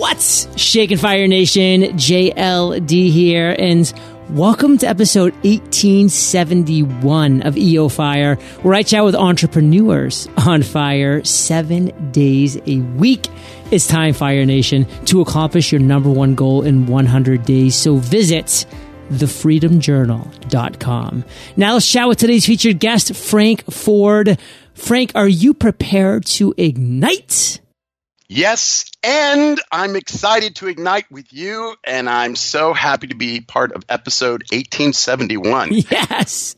What's Shaking Fire Nation? JLD here, and welcome to episode 1871 of EO Fire, where I chat with entrepreneurs on fire seven days a week. It's time, Fire Nation, to accomplish your number one goal in 100 days. So visit thefreedomjournal.com. Now let's chat with today's featured guest, Frank Ford. Frank, are you prepared to ignite? Yes, and I'm excited to ignite with you, and I'm so happy to be part of episode 1871. Yes.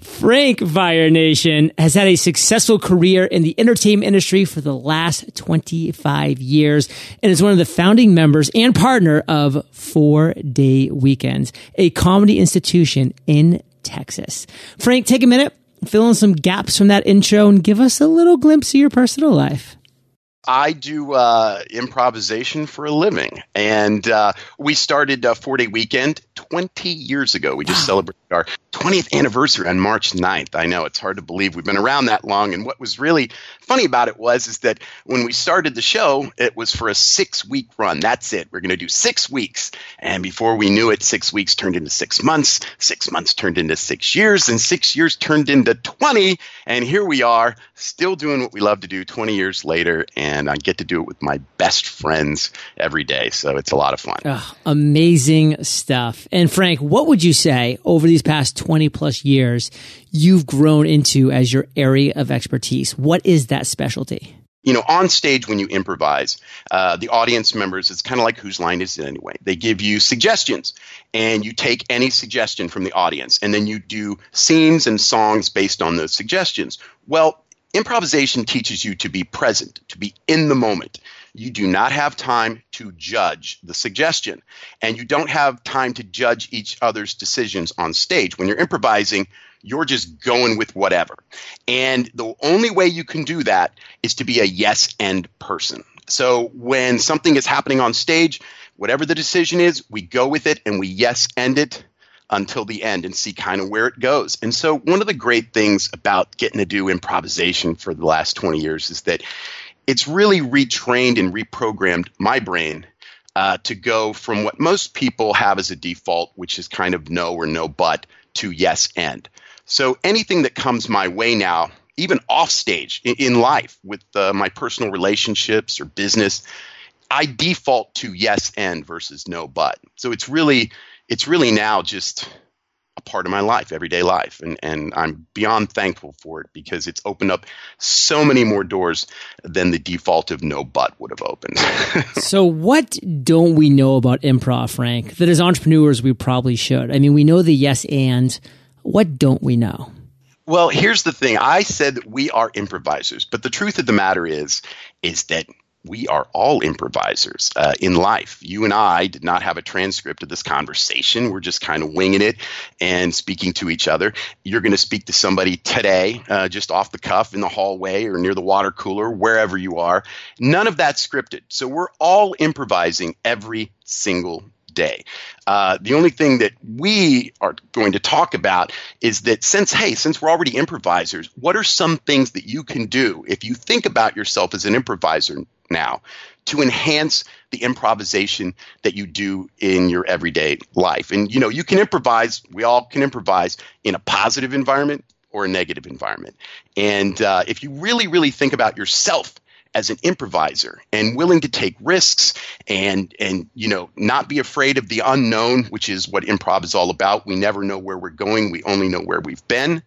Frank Fire Nation has had a successful career in the entertainment industry for the last 25 years and is one of the founding members and partner of Four Day Weekends, a comedy institution in Texas. Frank, take a minute, fill in some gaps from that intro, and give us a little glimpse of your personal life. I do uh, improvisation for a living, and uh, we started a four day weekend 20 years ago. We just wow. celebrated our 20th anniversary on March 9th. I know it's hard to believe we've been around that long. And what was really funny about it was is that when we started the show, it was for a six week run. That's it. We're going to do six weeks, and before we knew it, six weeks turned into six months. Six months turned into six years, and six years turned into 20. And here we are, still doing what we love to do 20 years later. And I get to do it with my best friends every day. So it's a lot of fun. Amazing stuff. And Frank, what would you say over these past 20 plus years you've grown into as your area of expertise? What is that specialty? you know, on stage when you improvise, uh, the audience members, it's kind of like whose line is it anyway? They give you suggestions, and you take any suggestion from the audience, and then you do scenes and songs based on those suggestions. Well, Improvisation teaches you to be present, to be in the moment. You do not have time to judge the suggestion, and you don't have time to judge each other's decisions on stage. When you're improvising, you're just going with whatever. And the only way you can do that is to be a yes and person. So when something is happening on stage, whatever the decision is, we go with it and we yes end it until the end and see kind of where it goes. And so, one of the great things about getting to do improvisation for the last 20 years is that it's really retrained and reprogrammed my brain uh, to go from what most people have as a default, which is kind of no or no but, to yes and. So, anything that comes my way now, even off stage in, in life with uh, my personal relationships or business, I default to yes and versus no but. So, it's really it's really now just part of my life, everyday life. And, and I'm beyond thankful for it because it's opened up so many more doors than the default of no but would have opened. so, what don't we know about improv, Frank, that as entrepreneurs we probably should? I mean, we know the yes and. What don't we know? Well, here's the thing. I said that we are improvisers, but the truth of the matter is, is that we are all improvisers uh, in life. You and I did not have a transcript of this conversation. We're just kind of winging it and speaking to each other. You're going to speak to somebody today, uh, just off the cuff in the hallway or near the water cooler, wherever you are. None of that scripted. So we're all improvising every single day. Uh, the only thing that we are going to talk about is that since, hey, since we're already improvisers, what are some things that you can do if you think about yourself as an improviser now to enhance the improvisation that you do in your everyday life. And you know, you can improvise. We all can improvise in a positive environment or a negative environment. And uh, if you really, really think about yourself as an improviser and willing to take risks and and you know not be afraid of the unknown which is what improv is all about we never know where we're going we only know where we've been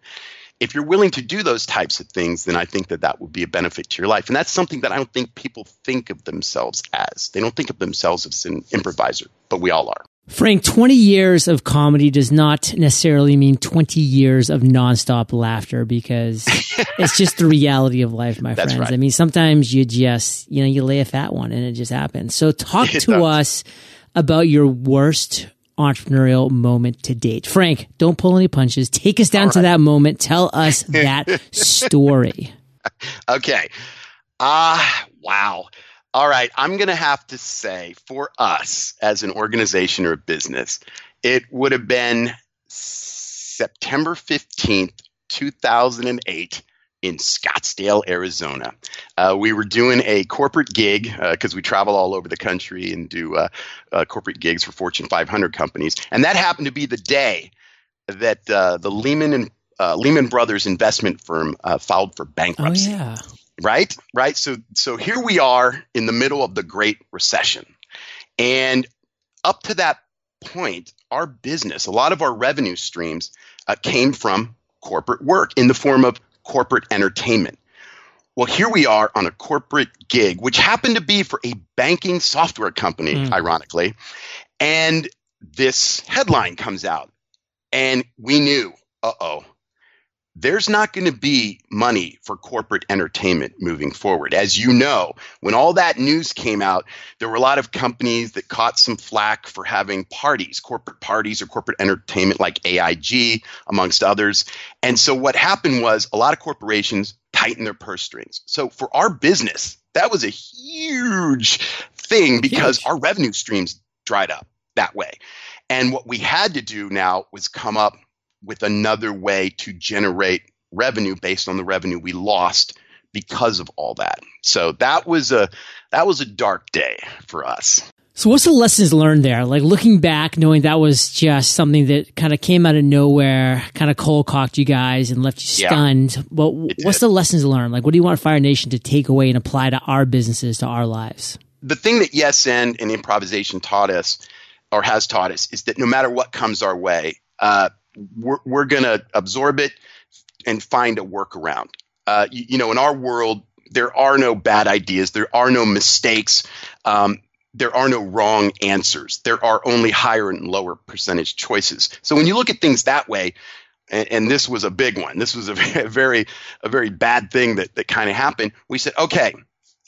if you're willing to do those types of things, then I think that that would be a benefit to your life. And that's something that I don't think people think of themselves as. They don't think of themselves as an improviser, but we all are. Frank, 20 years of comedy does not necessarily mean 20 years of nonstop laughter because it's just the reality of life, my That's friends. Right. I mean, sometimes you just, you know, you lay a fat one and it just happens. So talk it to does. us about your worst entrepreneurial moment to date. Frank, don't pull any punches. Take us down right. to that moment. Tell us that story. Okay. Ah, uh, wow. All right. I'm going to have to say for us as an organization or a business, it would have been September 15th, 2008 in Scottsdale, Arizona. Uh, we were doing a corporate gig because uh, we travel all over the country and do uh, uh, corporate gigs for Fortune 500 companies, and that happened to be the day that uh, the Lehman and uh, Lehman Brothers investment firm filed for bankruptcy. Oh yeah. Right, right. So, so here we are in the middle of the Great Recession, and up to that point, our business, a lot of our revenue streams, came from corporate work in the form of corporate entertainment. Well, here we are on a corporate gig, which happened to be for a banking software company, mm. ironically. And this headline comes out, and we knew, uh oh, there's not going to be money for corporate entertainment moving forward. As you know, when all that news came out, there were a lot of companies that caught some flack for having parties, corporate parties or corporate entertainment like AIG, amongst others. And so what happened was a lot of corporations tightened their purse strings. So for our business, that was a huge thing because huge. our revenue streams dried up that way. And what we had to do now was come up with another way to generate revenue based on the revenue we lost because of all that. So that was a that was a dark day for us. So what's the lessons learned there? Like looking back, knowing that was just something that kind of came out of nowhere, kind of cold cocked you guys and left you stunned. Yeah, but what's the lessons learned? Like what do you want Fire Nation to take away and apply to our businesses, to our lives? The thing that Yes and and improvisation taught us or has taught us is that no matter what comes our way, uh, we're, we're going to absorb it and find a workaround. Uh, you, you, know, in our world, there are no bad ideas, there are no mistakes, um, there are no wrong answers. There are only higher and lower percentage choices. So when you look at things that way, and, and this was a big one, this was a very, a very bad thing that, that kind of happened. We said, okay,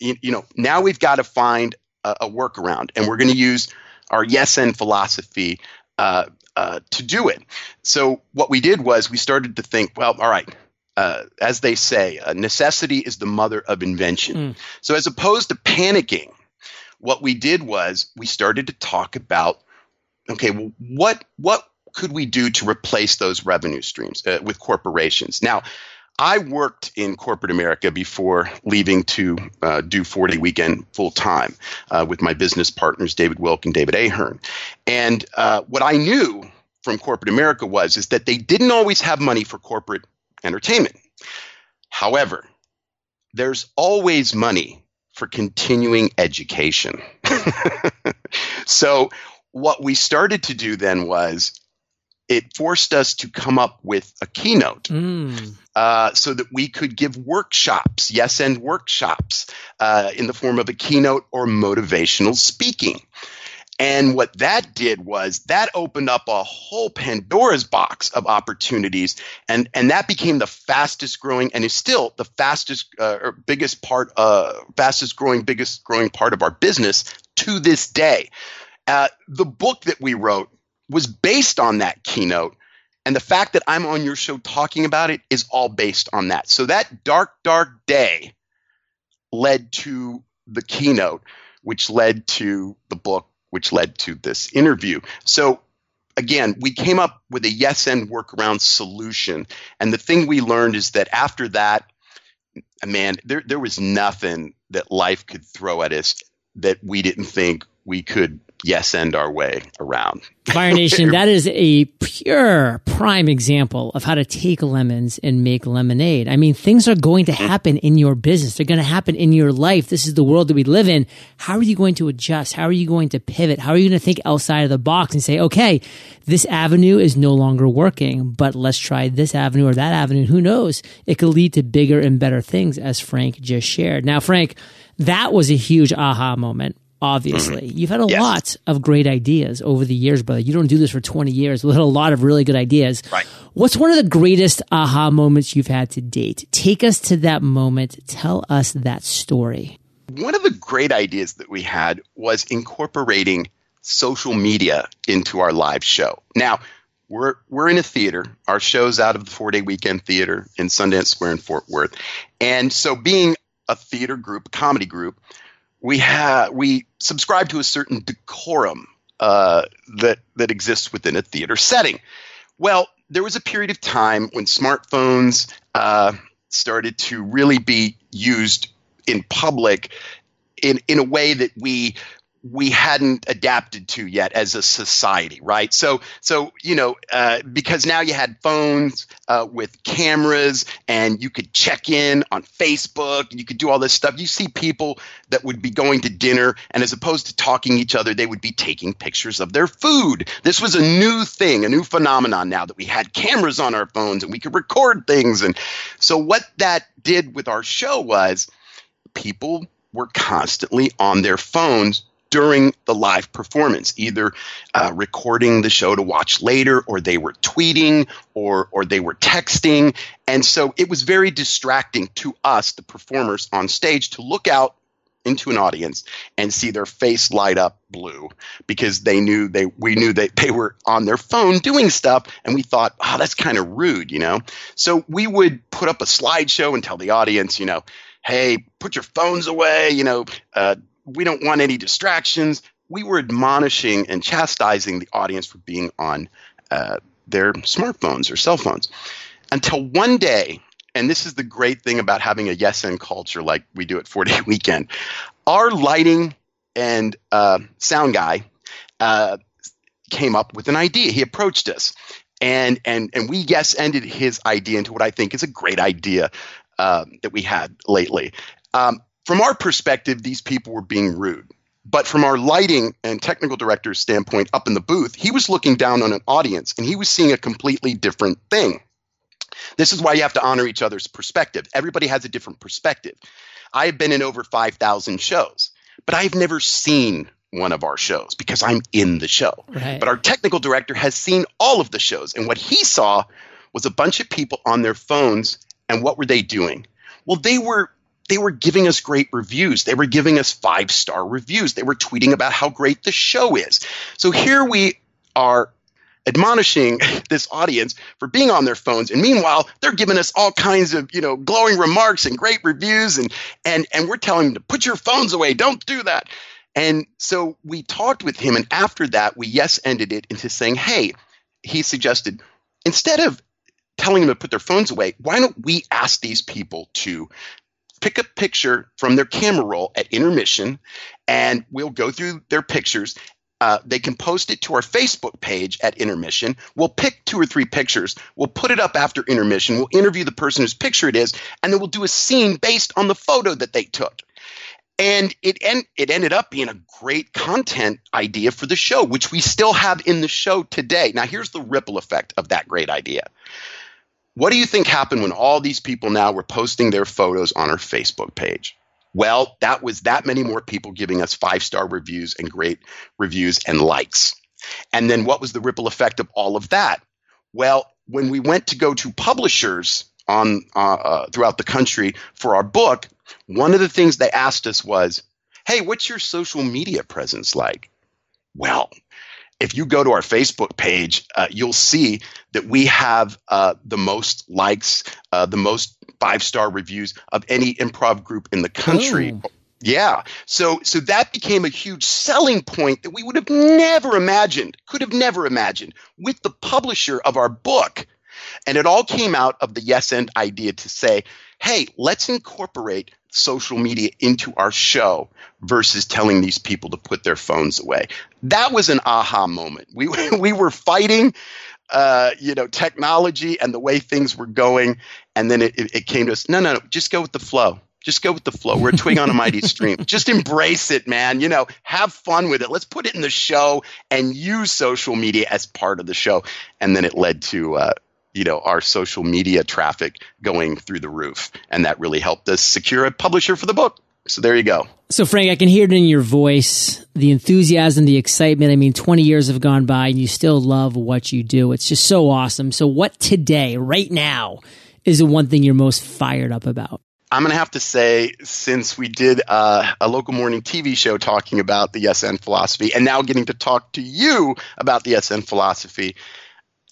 you, you know, now we've got to find a, a workaround, and we're going to use our yes and philosophy uh, uh, to do it. So what we did was we started to think, well, all right. Uh, as they say, uh, necessity is the mother of invention. Mm. So as opposed to panicking, what we did was we started to talk about, okay, well, what what could we do to replace those revenue streams uh, with corporations? Now, I worked in corporate America before leaving to uh, do Four Day Weekend full time uh, with my business partners, David Wilk and David Ahern. And uh, what I knew from corporate America was is that they didn't always have money for corporate entertainment. However, there's always money for continuing education. so what we started to do then was it forced us to come up with a keynote mm. uh, so that we could give workshops, yes, and workshops uh, in the form of a keynote or motivational speaking. And what that did was that opened up a whole Pandora's box of opportunities, and and that became the fastest growing and is still the fastest uh, or biggest part, uh, fastest growing, biggest growing part of our business to this day. Uh, the book that we wrote was based on that keynote. And the fact that I'm on your show talking about it is all based on that. So that dark, dark day led to the keynote, which led to the book, which led to this interview. So again, we came up with a yes and workaround solution. And the thing we learned is that after that, man, there, there was nothing that life could throw at us that we didn't think we could yes end our way around. Fire Nation, that is a pure prime example of how to take lemons and make lemonade. I mean, things are going to happen in your business. They're going to happen in your life. This is the world that we live in. How are you going to adjust? How are you going to pivot? How are you going to think outside of the box and say, okay, this avenue is no longer working, but let's try this avenue or that avenue. Who knows? It could lead to bigger and better things as Frank just shared. Now, Frank, that was a huge aha moment obviously. Mm-hmm. You've had a yes. lot of great ideas over the years, brother. You don't do this for 20 years. We've had a lot of really good ideas. Right. What's one of the greatest aha moments you've had to date? Take us to that moment. Tell us that story. One of the great ideas that we had was incorporating social media into our live show. Now, we're we're in a theater. Our show's out of the four day weekend theater in Sundance Square in Fort Worth, and so being a theater group, a comedy group, we have we subscribe to a certain decorum uh, that that exists within a theater setting. Well, there was a period of time when smartphones uh, started to really be used in public in in a way that we we hadn't adapted to yet as a society, right? So, so you know, uh, because now you had phones uh, with cameras, and you could check in on Facebook, and you could do all this stuff. You see people that would be going to dinner, and as opposed to talking each other, they would be taking pictures of their food. This was a new thing, a new phenomenon. Now that we had cameras on our phones and we could record things, and so what that did with our show was people were constantly on their phones during the live performance, either uh, recording the show to watch later, or they were tweeting, or or they were texting, and so it was very distracting to us, the performers on stage, to look out into an audience and see their face light up blue because they knew they we knew that they were on their phone doing stuff and we thought oh that's kind of rude you know? So we would put up a slideshow and tell the audience you know hey put your phones away you know uh, we don't want any distractions. We were admonishing and chastising the audience for being on uh, their smartphones or cell phones until one day, and this is the great thing about having a yes and culture like we do at 40 Weekend, our lighting and uh, sound guy uh, came up with an idea. He approached us. And, and, and we yes ended his idea into what I think is a great idea uh, that we had lately. Um, from our perspective, these people were being rude. But from our lighting and technical director's standpoint up in the booth, he was looking down on an audience and he was seeing a completely different thing. This is why you have to honor each other's perspective. Everybody has a different perspective. I have been in over 5,000 shows, but I've never seen one of our shows because I'm in the show. Right. But our technical director has seen all of the shows. And what he saw was a bunch of people on their phones. And what were they doing? Well, they were they were giving us great reviews. They were giving us five star reviews. They were tweeting about how great the show is. So here we are admonishing this audience for being on their phones and meanwhile they're giving us all kinds of you know glowing remarks and great reviews and and and we're telling them to put your phones away don't do that and so we talked with him and after that we yes ended it into saying hey he suggested instead of telling them to put their phones away why don't we ask these people to pick a picture from their camera roll at intermission, and we'll go through their pictures. Uh, they can post it to our Facebook page at intermission. We'll pick two or three pictures. We'll put it up after intermission. We'll interview the person whose picture it is, and then we'll do a scene based on the photo that they took. And it en- it ended up being a great content idea for the show, which we still have in the show today. Now, here's the ripple effect of that great idea. What do you think happened when all these people now were posting their photos on our Facebook page? Well, that was that many more people giving us five star reviews and great reviews and likes. And then what was the ripple effect of all of that? Well, when we went to go to publishers on uh, uh, throughout the country for our book, one of the things they asked us was, "Hey, what's your social media presence like?" Well, if you go to our Facebook page, uh, you'll see that we have uh, the most likes, uh, the most five star reviews of any improv group in the country. Oh. Yeah. So so that became a huge selling point that we would have never imagined, could have never imagined with the publisher of our book. And it all came out of the yes end idea to say, hey, let's incorporate social media into our show versus telling these people to put their phones away. That was an aha moment. We we were fighting uh, you know, technology and the way things were going, and then it, it, it came to us. No, no, no, just go with the flow. Just go with the flow. We're a twig on a mighty stream. Just embrace it, man. You know, have fun with it. Let's put it in the show and use social media as part of the show. And then it led to uh, you know our social media traffic going through the roof. And that really helped us secure a publisher for the book. So there you go. So frank i can hear it in your voice the enthusiasm the excitement. I mean 20 years have gone by and you still love what you do. It's just so awesome. So what today right now is the one thing you're most fired up about? I'm going to have to say, since we did uh, a local morning TV show talking about the yes and philosophy, and now getting to talk to you about the yes and philosophy,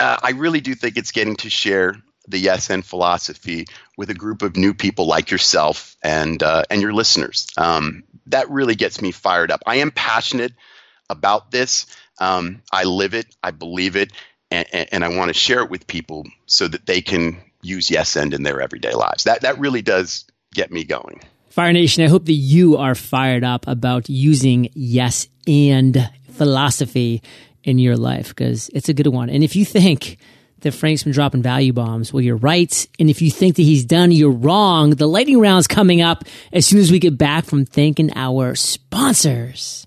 uh, I really do think it's getting to share the yes and philosophy with a group of new people like yourself and uh, and your listeners. Um, that really gets me fired up. I am passionate about this. Um, I live it. I believe it, and, and I want to share it with people so that they can use yes and in their everyday lives. That that really does get me going. Fire Nation, I hope that you are fired up about using yes and philosophy in your life because it's a good one. And if you think that Frank's been dropping value bombs, well, you're right. And if you think that he's done, you're wrong. The lightning round's coming up as soon as we get back from thanking our sponsors.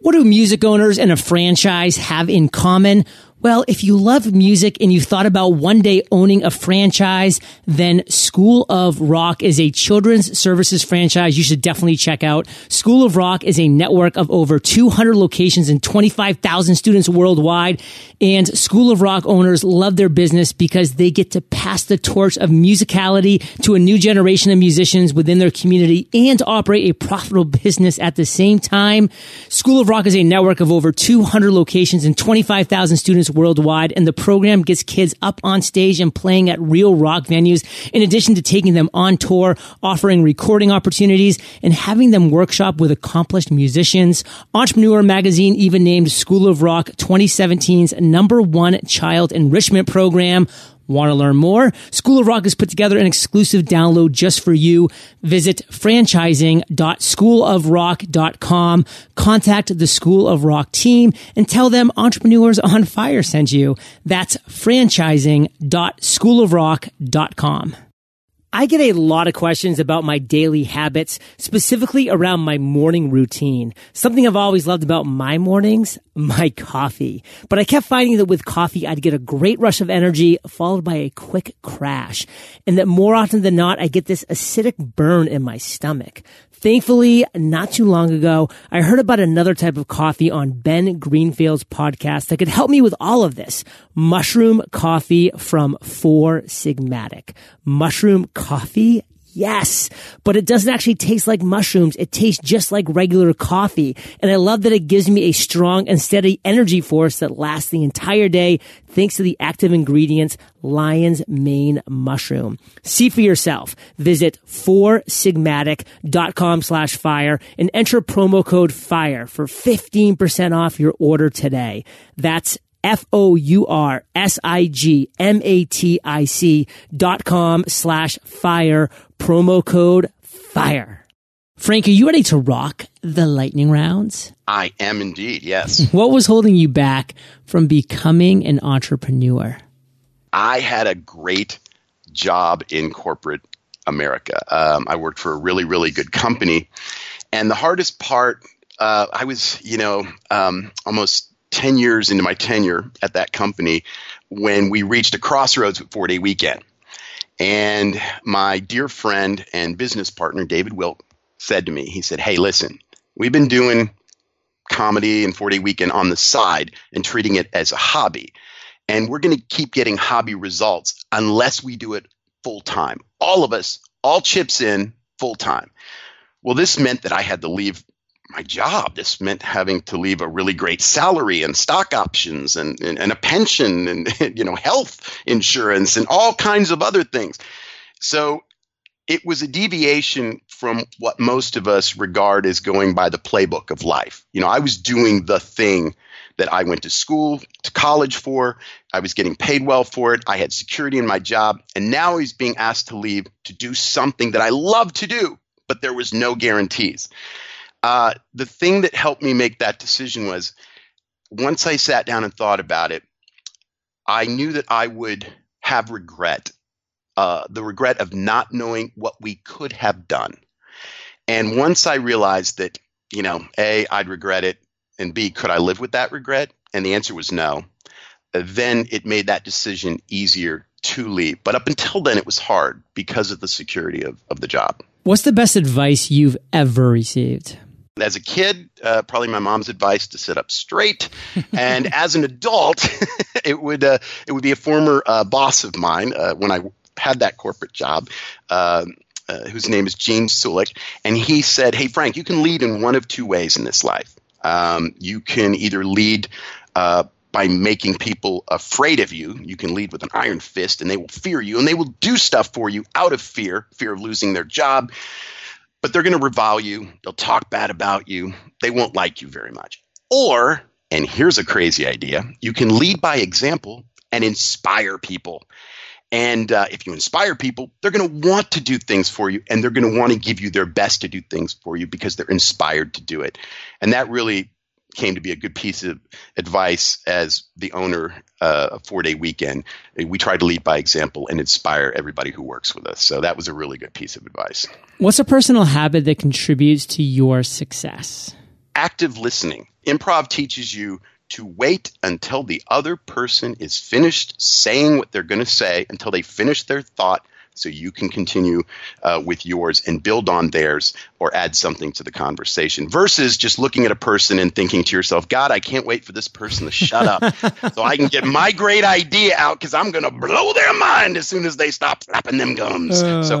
What do music owners and a franchise have in common? Well, if you love music and you thought about one day owning a franchise, then School of Rock is a children's services franchise you should definitely check out. School of Rock is a network of over 200 locations and 25,000 students worldwide. And School of Rock owners love their business because they get to pass the torch of musicality to a new generation of musicians within their community and operate a profitable business at the same time. School of Rock is a network of over 200 locations and 25,000 students worldwide, and the program gets kids up on stage and playing at real rock venues, in addition to taking them on tour, offering recording opportunities, and having them workshop with accomplished musicians. Entrepreneur Magazine even named School of Rock 2017's number one child enrichment program. Want to learn more? School of Rock has put together an exclusive download just for you. Visit franchising.schoolofrock.com. Contact the School of Rock team and tell them entrepreneurs on fire sent you. That's franchising.schoolofrock.com. I get a lot of questions about my daily habits, specifically around my morning routine. Something I've always loved about my mornings, my coffee. But I kept finding that with coffee, I'd get a great rush of energy followed by a quick crash. And that more often than not, I get this acidic burn in my stomach. Thankfully, not too long ago, I heard about another type of coffee on Ben Greenfield's podcast that could help me with all of this. Mushroom coffee from Four Sigmatic. Mushroom coffee Yes, but it doesn't actually taste like mushrooms. It tastes just like regular coffee. And I love that it gives me a strong and steady energy force that lasts the entire day thanks to the active ingredients lion's mane mushroom. See for yourself. Visit foursigmatic.com slash fire and enter promo code FIRE for 15% off your order today. That's F O U R S I G M A T I C dot com slash fire promo code FIRE. Frank, are you ready to rock the lightning rounds? I am indeed, yes. what was holding you back from becoming an entrepreneur? I had a great job in corporate America. Um, I worked for a really, really good company. And the hardest part, uh, I was, you know, um, almost 10 years into my tenure at that company when we reached a crossroads with four day weekend. And my dear friend and business partner, David Wilk, said to me, he said, Hey, listen, we've been doing comedy and Four Day Weekend on the side and treating it as a hobby. And we're going to keep getting hobby results unless we do it full time. All of us, all chips in full time. Well, this meant that I had to leave my job. This meant having to leave a really great salary and stock options and, and, and, a pension and you know health insurance and all kinds of other things. So it was a deviation from what most of us regard as going by the playbook of life. You know, I was doing the thing that I went to school, to college for. I was getting paid well for it. I had security in my job. And now he's being asked to leave to do something that I love to do, but there was no guarantees. Uh, the thing that helped me make that decision was once I sat down and thought about it, I knew that I would have regret, uh, the regret of not knowing what we could have done. And once I realized that, you know, A, I'd regret it, and B, could I live with that regret? And the answer was no. Then it made that decision easier to leave. But up until then, it was hard because of the security of, of the job. What's the best advice you've ever received? As a kid, uh, probably my mom's advice to sit up straight, and as an adult, it would uh, it would be a former uh, boss of mine uh, when I had that corporate job. Um, uh, whose name is Gene Sulik, and he said, "Hey Frank, you can lead in one of two ways in this life. Um, you can either lead uh, by making people afraid of you. You can lead with an iron fist, and they will fear you, and they will do stuff for you out of fear, fear of losing their job." But they're going to revile you. They'll talk bad about you. They won't like you very much. Or, and here's a crazy idea you can lead by example and inspire people. And uh, if you inspire people, they're going to want to do things for you and they're going to want to give you their best to do things for you because they're inspired to do it. And that really came to be a good piece of advice as the owner uh, of Four Day Weekend. We try to lead by example and inspire everybody who works with us. So that was a really good piece of advice. What's a personal habit that contributes to your success? Active listening. Improv teaches you to wait until the other person is finished saying what they're going to say, until they finish their thought so you can continue uh, with yours and build on theirs or add something to the conversation versus just looking at a person and thinking to yourself, God, I can't wait for this person to shut up so I can get my great idea out because I'm going to blow their mind as soon as they stop flapping them gums. Uh. So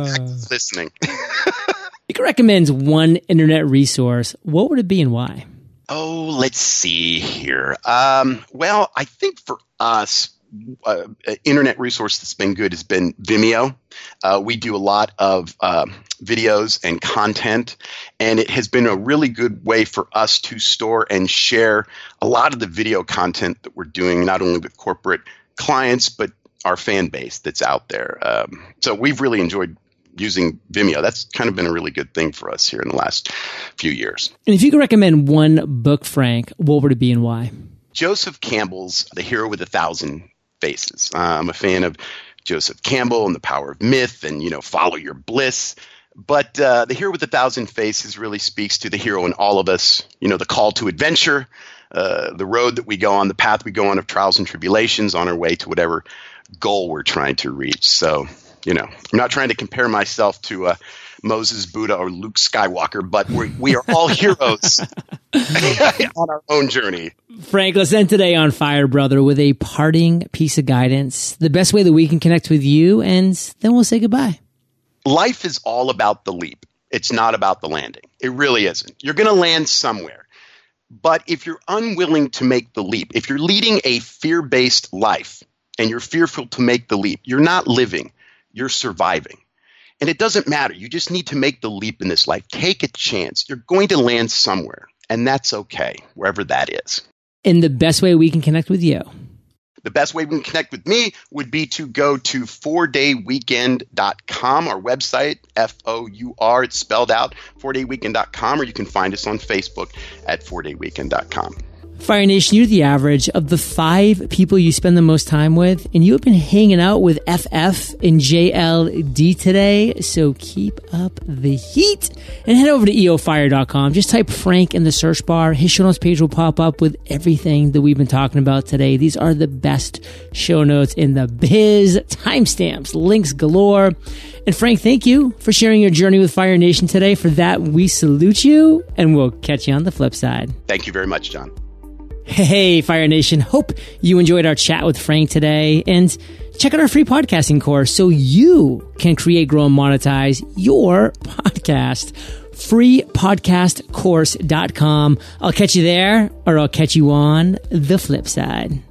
listening. you can recommend one internet resource. What would it be and why? Oh, let's see here. Um, well, I think for us, uh, internet resource that's been good has been Vimeo. Uh, we do a lot of uh, videos and content, and it has been a really good way for us to store and share a lot of the video content that we're doing, not only with corporate clients, but our fan base that's out there. Um, so we've really enjoyed using Vimeo. That's kind of been a really good thing for us here in the last few years. And if you could recommend one book, Frank, what would it be and why? Joseph Campbell's The Hero with a Thousand faces. Uh, I'm a fan of Joseph Campbell and the Power of Myth, and you know, Follow Your Bliss. But uh, the hero with a thousand faces really speaks to the hero in all of us. You know, the call to adventure, uh, the road that we go on, the path we go on of trials and tribulations on our way to whatever goal we're trying to reach. So, you know, I'm not trying to compare myself to uh, Moses, Buddha, or Luke Skywalker, but we're, we are all heroes on our own journey. Frank, let's end today on fire, brother, with a parting piece of guidance, the best way that we can connect with you, and then we'll say goodbye. Life is all about the leap. It's not about the landing. It really isn't. You're going to land somewhere. But if you're unwilling to make the leap, if you're leading a fear based life and you're fearful to make the leap, you're not living, you're surviving. And it doesn't matter. You just need to make the leap in this life. Take a chance. You're going to land somewhere, and that's okay, wherever that is. And the best way we can connect with you. The best way we can connect with me would be to go to fourdayweekend.com, our website, F O U R, it's spelled out, fourdayweekend.com, or you can find us on Facebook at fourdayweekend.com. Fire Nation, you're the average of the five people you spend the most time with, and you have been hanging out with FF and JLD today. So keep up the heat and head over to eofire.com. Just type Frank in the search bar. His show notes page will pop up with everything that we've been talking about today. These are the best show notes in the biz. Timestamps, links galore. And Frank, thank you for sharing your journey with Fire Nation today. For that, we salute you, and we'll catch you on the flip side. Thank you very much, John. Hey, Fire Nation. Hope you enjoyed our chat with Frank today and check out our free podcasting course so you can create, grow, and monetize your podcast. Freepodcastcourse.com. I'll catch you there or I'll catch you on the flip side.